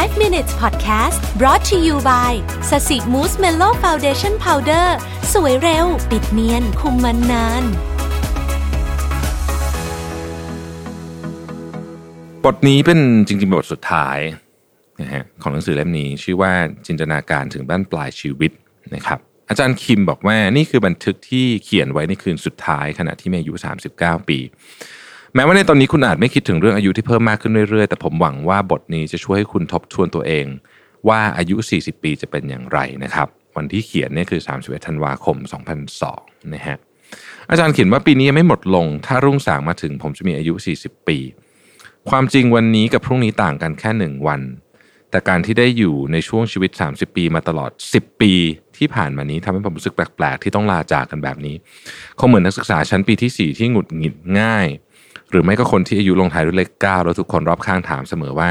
5 minutes podcast brought to you by Sasi Mousse Mellow Foundation Powder สวยเร็ว ปิดเนียน คุมมันนานบทนี้เป็นจริงๆบทสุดท้ายนะฮะของหนังสือเล่มนี้ ชื่อว่าจินตนาการถึงบั้นปลายชีวิตนะครับ อาจารย์คิมบอกว่านี่คือบันทึกที่เขียนไว้ในคืนสุดท้ายขณะที่มีอายุ 39 ปี แม้ว่าในตอนนี้คุณอาจไม่คิดถึงเรื่องอายุที่เพิ่มมากขึ้นเรื่อยๆ แต่ผมหวังว่าบทนี้จะช่วยให้คุณทบทวนตัวเอง ว่าอายุ 40 ปีจะเป็นอย่างไรนะครับ วันที่เขียนเนี่ยคือ 31 ธันวาคม 2002 นะฮะอาจารย์เขียนว่าปีนี้ยังไม่หมดลง ถ้ารุ่งสางมาถึงผมจะมีอายุ 40 ปี ความจริงวันนี้กับพรุ่งนี้ต่างกันแค่หนึ่งวัน แต่การที่ได้อยู่ในช่วงชีวิต 30 ปีมาตลอด 10 ปี ที่ผ่านมานี้ทำให้ผมรู้สึกแปลกๆ ที่ต้องลาจากกันแบบนี้คงเหมือนนักศึกษาชั้นปีที่ 4 ที่หงุดหงิดง่าย หรือไม่ก็คนที่อายุลงท้ายด้วยเลขเก้าแล้วทุกคนรอบข้างถามเสมอว่า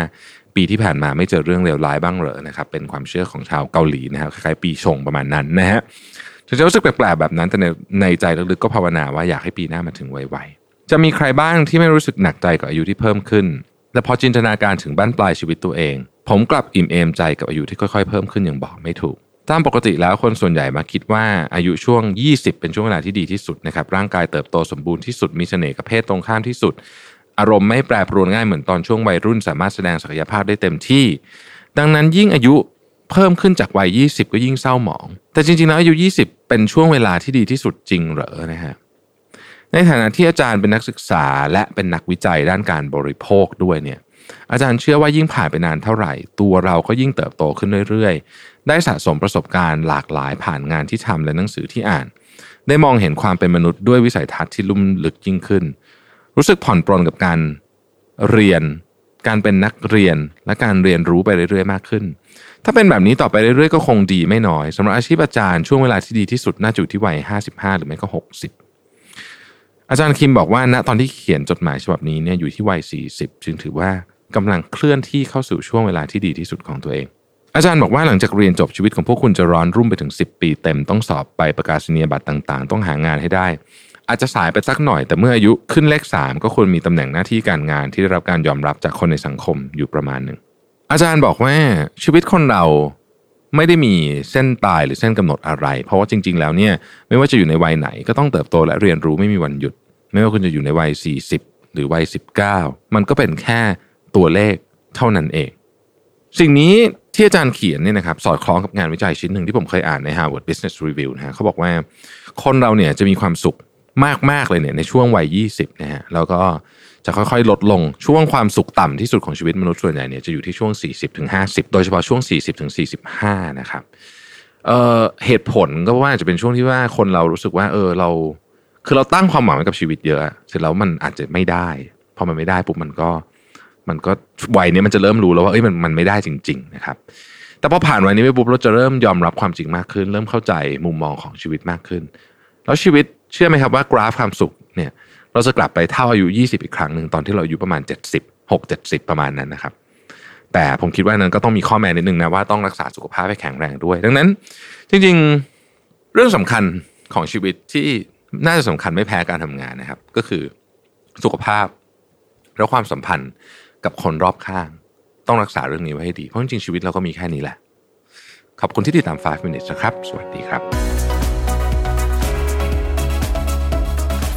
ปีที่ผ่านมาไม่เจอเรื่องเลวร้ายบ้างเหรอนะครับเป็นความเชื่อของชาวเกาหลีนะครับคล้ายๆปีชงประมาณนั้นนะฮะถึงจะรู้สึกแปลกๆแบบนั้นแต่ในในใจลึกๆก็ภาวนาว่าอยากให้ปีหน้ามาถึงไวๆจะมีใครบ้างที่ไม่รู้สึกหนักใจกับอายุที่เพิ่มขึ้นแต่พอจินตนาการถึงบ้านปลายชีวิตตัวเอง ผมกลับอิ่มเอมใจกับอายุที่ค่อยๆ เพิ่มขึ้นอย่างบอกไม่ถูก ตามปกติแล้วคนส่วนใหญ่มาคิดว่าอายุช่วง 20 เป็นช่วงเวลาที่ดีที่สุดนะครับร่างกายเติบโตสมบูรณ์ที่สุดมีเสน่ห์กับเพศตรงข้ามที่สุด อารมณ์ไม่แปรปรวนง่ายเหมือนตอนช่วงวัยรุ่น สามารถแสดงศักยภาพได้เต็มที่ ดังนั้นยิ่งอายุเพิ่มขึ้นจากวัย 20 ก็ยิ่งเศร้าหมอง แต่จริงๆแล้วอายุ 20 เป็นช่วงเวลาที่ดีที่สุดจริงเหรอนะฮะในฐานะที่อาจารย์เป็นนักศึกษาและเป็นนักวิจัยด้านการบริโภคด้วยเนี่ย อาจารย์เชื่อว่ายิ่งผ่านไปนานเท่าไหร่ ตัวเราก็ยิ่งเติบโตขึ้นเรื่อยๆ ได้สะสมประสบการณ์หลากหลายผ่านงานที่ทำและหนังสือที่อ่าน ได้มองเห็นความเป็นมนุษย์ด้วยวิสัยทัศน์ที่ลุ่มลึกยิ่งขึ้น รู้สึกผ่อนปรนกับการเรียน การเป็นนักเรียนและการเรียนรู้ไปเรื่อยๆ มากขึ้น ถ้าเป็นแบบนี้ต่อไปเรื่อยๆ ก็คงดีไม่น้อยสำหรับอาชีพอาจารย์ช่วงเวลาที่ดีที่สุดน่าจะอยู่ที่วัย 55 หรือไม่ก็ 60 อาจารย์คิมบอกว่าณตอนที่เขียนจดหมายฉบับนี้เนี่ยอยู่ที่วัย 40 จึงถือว่ากำลังเคลื่อนที่เข้าสู่ช่วงเวลาที่ดีที่สุดของตัวเอง อาจารย์บอกว่าหลังจากเรียนจบชีวิตของพวกคุณจะร้อนรุ่มไปถึง 10 ปีเต็มต้องสอบไปประกาศนียบัตรต่างๆ ต้องหางานให้ได้ อาจจะสายไปสักหน่อยแต่เมื่ออายุขึ้นเลข 3 ก็ควรมีตำแหน่งหน้าที่การงานที่ได้รับการยอมรับจากคนในสังคมอยู่ประมาณหนึ่งอาจารย์บอกว่าชีวิตคนเรา ไม่ได้มีเส้นตายหรือเส้นกำหนดอะไร เพราะว่าจริง ๆ แล้วเนี่ยไม่ว่าจะอยู่ในวัยไหนก็ต้องเติบโตและเรียนรู้ไม่มีวันหยุด ไม่ว่าคุณจะอยู่ในวัย 40 หรือวัย 19 มันก็เป็นแค่ตัวเลขเท่านั้นเอง สิ่งนี้ที่อาจารย์เขียนเนี่ยนะครับสอดคล้องกับงานวิจัยชิ้นหนึ่งที่ผมเคยอ่านใน Harvard Business Review นะฮะเขาบอกว่าคนเราเนี่ยจะมีความสุขมากๆเลยเนี่ยในช่วงวัย 20นะฮะแล้วก็ จะค่อยๆ ลดลงช่วงความสุขต่ำที่สุดของชีวิตมนุษย์ส่วนใหญ่เนี่ยจะอยู่ที่ช่วง 40ถึง50 โดยเฉพาะช่วง 40ถึง45 นะครับเเหตุผลก็ว่าจะเป็นช่วงที่ว่าคนเรารู้สึกว่า เออเรา คือเราตั้งความหวังไว้กับชีวิตเยอะเสร็จแล้วมันอาจจะไม่ได้พอมันไม่ได้ปุ๊บมันก็มันก็วัยนี้มันจะเริ่มรู้แล้วว่าเอ้ยมันมันไม่ได้จริง ๆ นะครับ แต่พอผ่านวัยนี้ไปปุ๊บเราจะเริ่มยอมรับความจริงมากขึ้น เริ่มเข้าใจมุมมองของชีวิตมากขึ้น แล้วชีวิตเชื่อไหมครับว่ากราฟความสุขเนี่ย เราจะกลับไปเท่าอายุ 20 อีกครั้งหนึ่งตอนที่เราอายุประมาณ 70 6 70 ประมาณนั้นนะครับ แต่ผมคิดว่านั้นก็ต้องมีข้อแม้นิดนึงนะว่าต้องรักษาสุขภาพให้แข็งแรงด้วย ดังนั้นจริงๆเรื่องสำคัญของชีวิตที่น่าจะสำคัญไม่แพ้การทำงานนะครับ ก็คือสุขภาพและความสัมพันธ์กับคนรอบข้าง ต้องรักษาเรื่องนี้ไว้ให้ดี เพราะจริงๆชีวิตเราก็มีแค่นี้แหละ ขอบคุณที่ติดตาม 5 minutes นะครับ สวัสดีครับ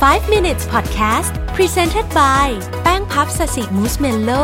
5 minutes podcast presented by แป้งพับสสิมูสเมโล่